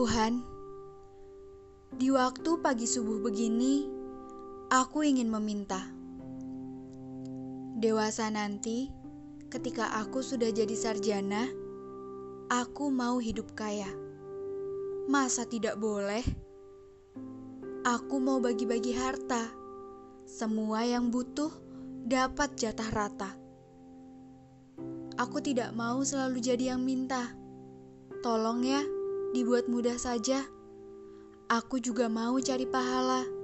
Tuhan, di waktu pagi subuh begini, aku ingin meminta. Dewasa nanti, ketika aku sudah jadi sarjana, aku mau hidup kaya. Masa tidak boleh? Aku mau bagi-bagi harta. Semua yang butuh dapat jatah rata. Aku tidak mau selalu jadi yang minta. Tolong ya, dibuat mudah saja. Aku juga mau cari pahala.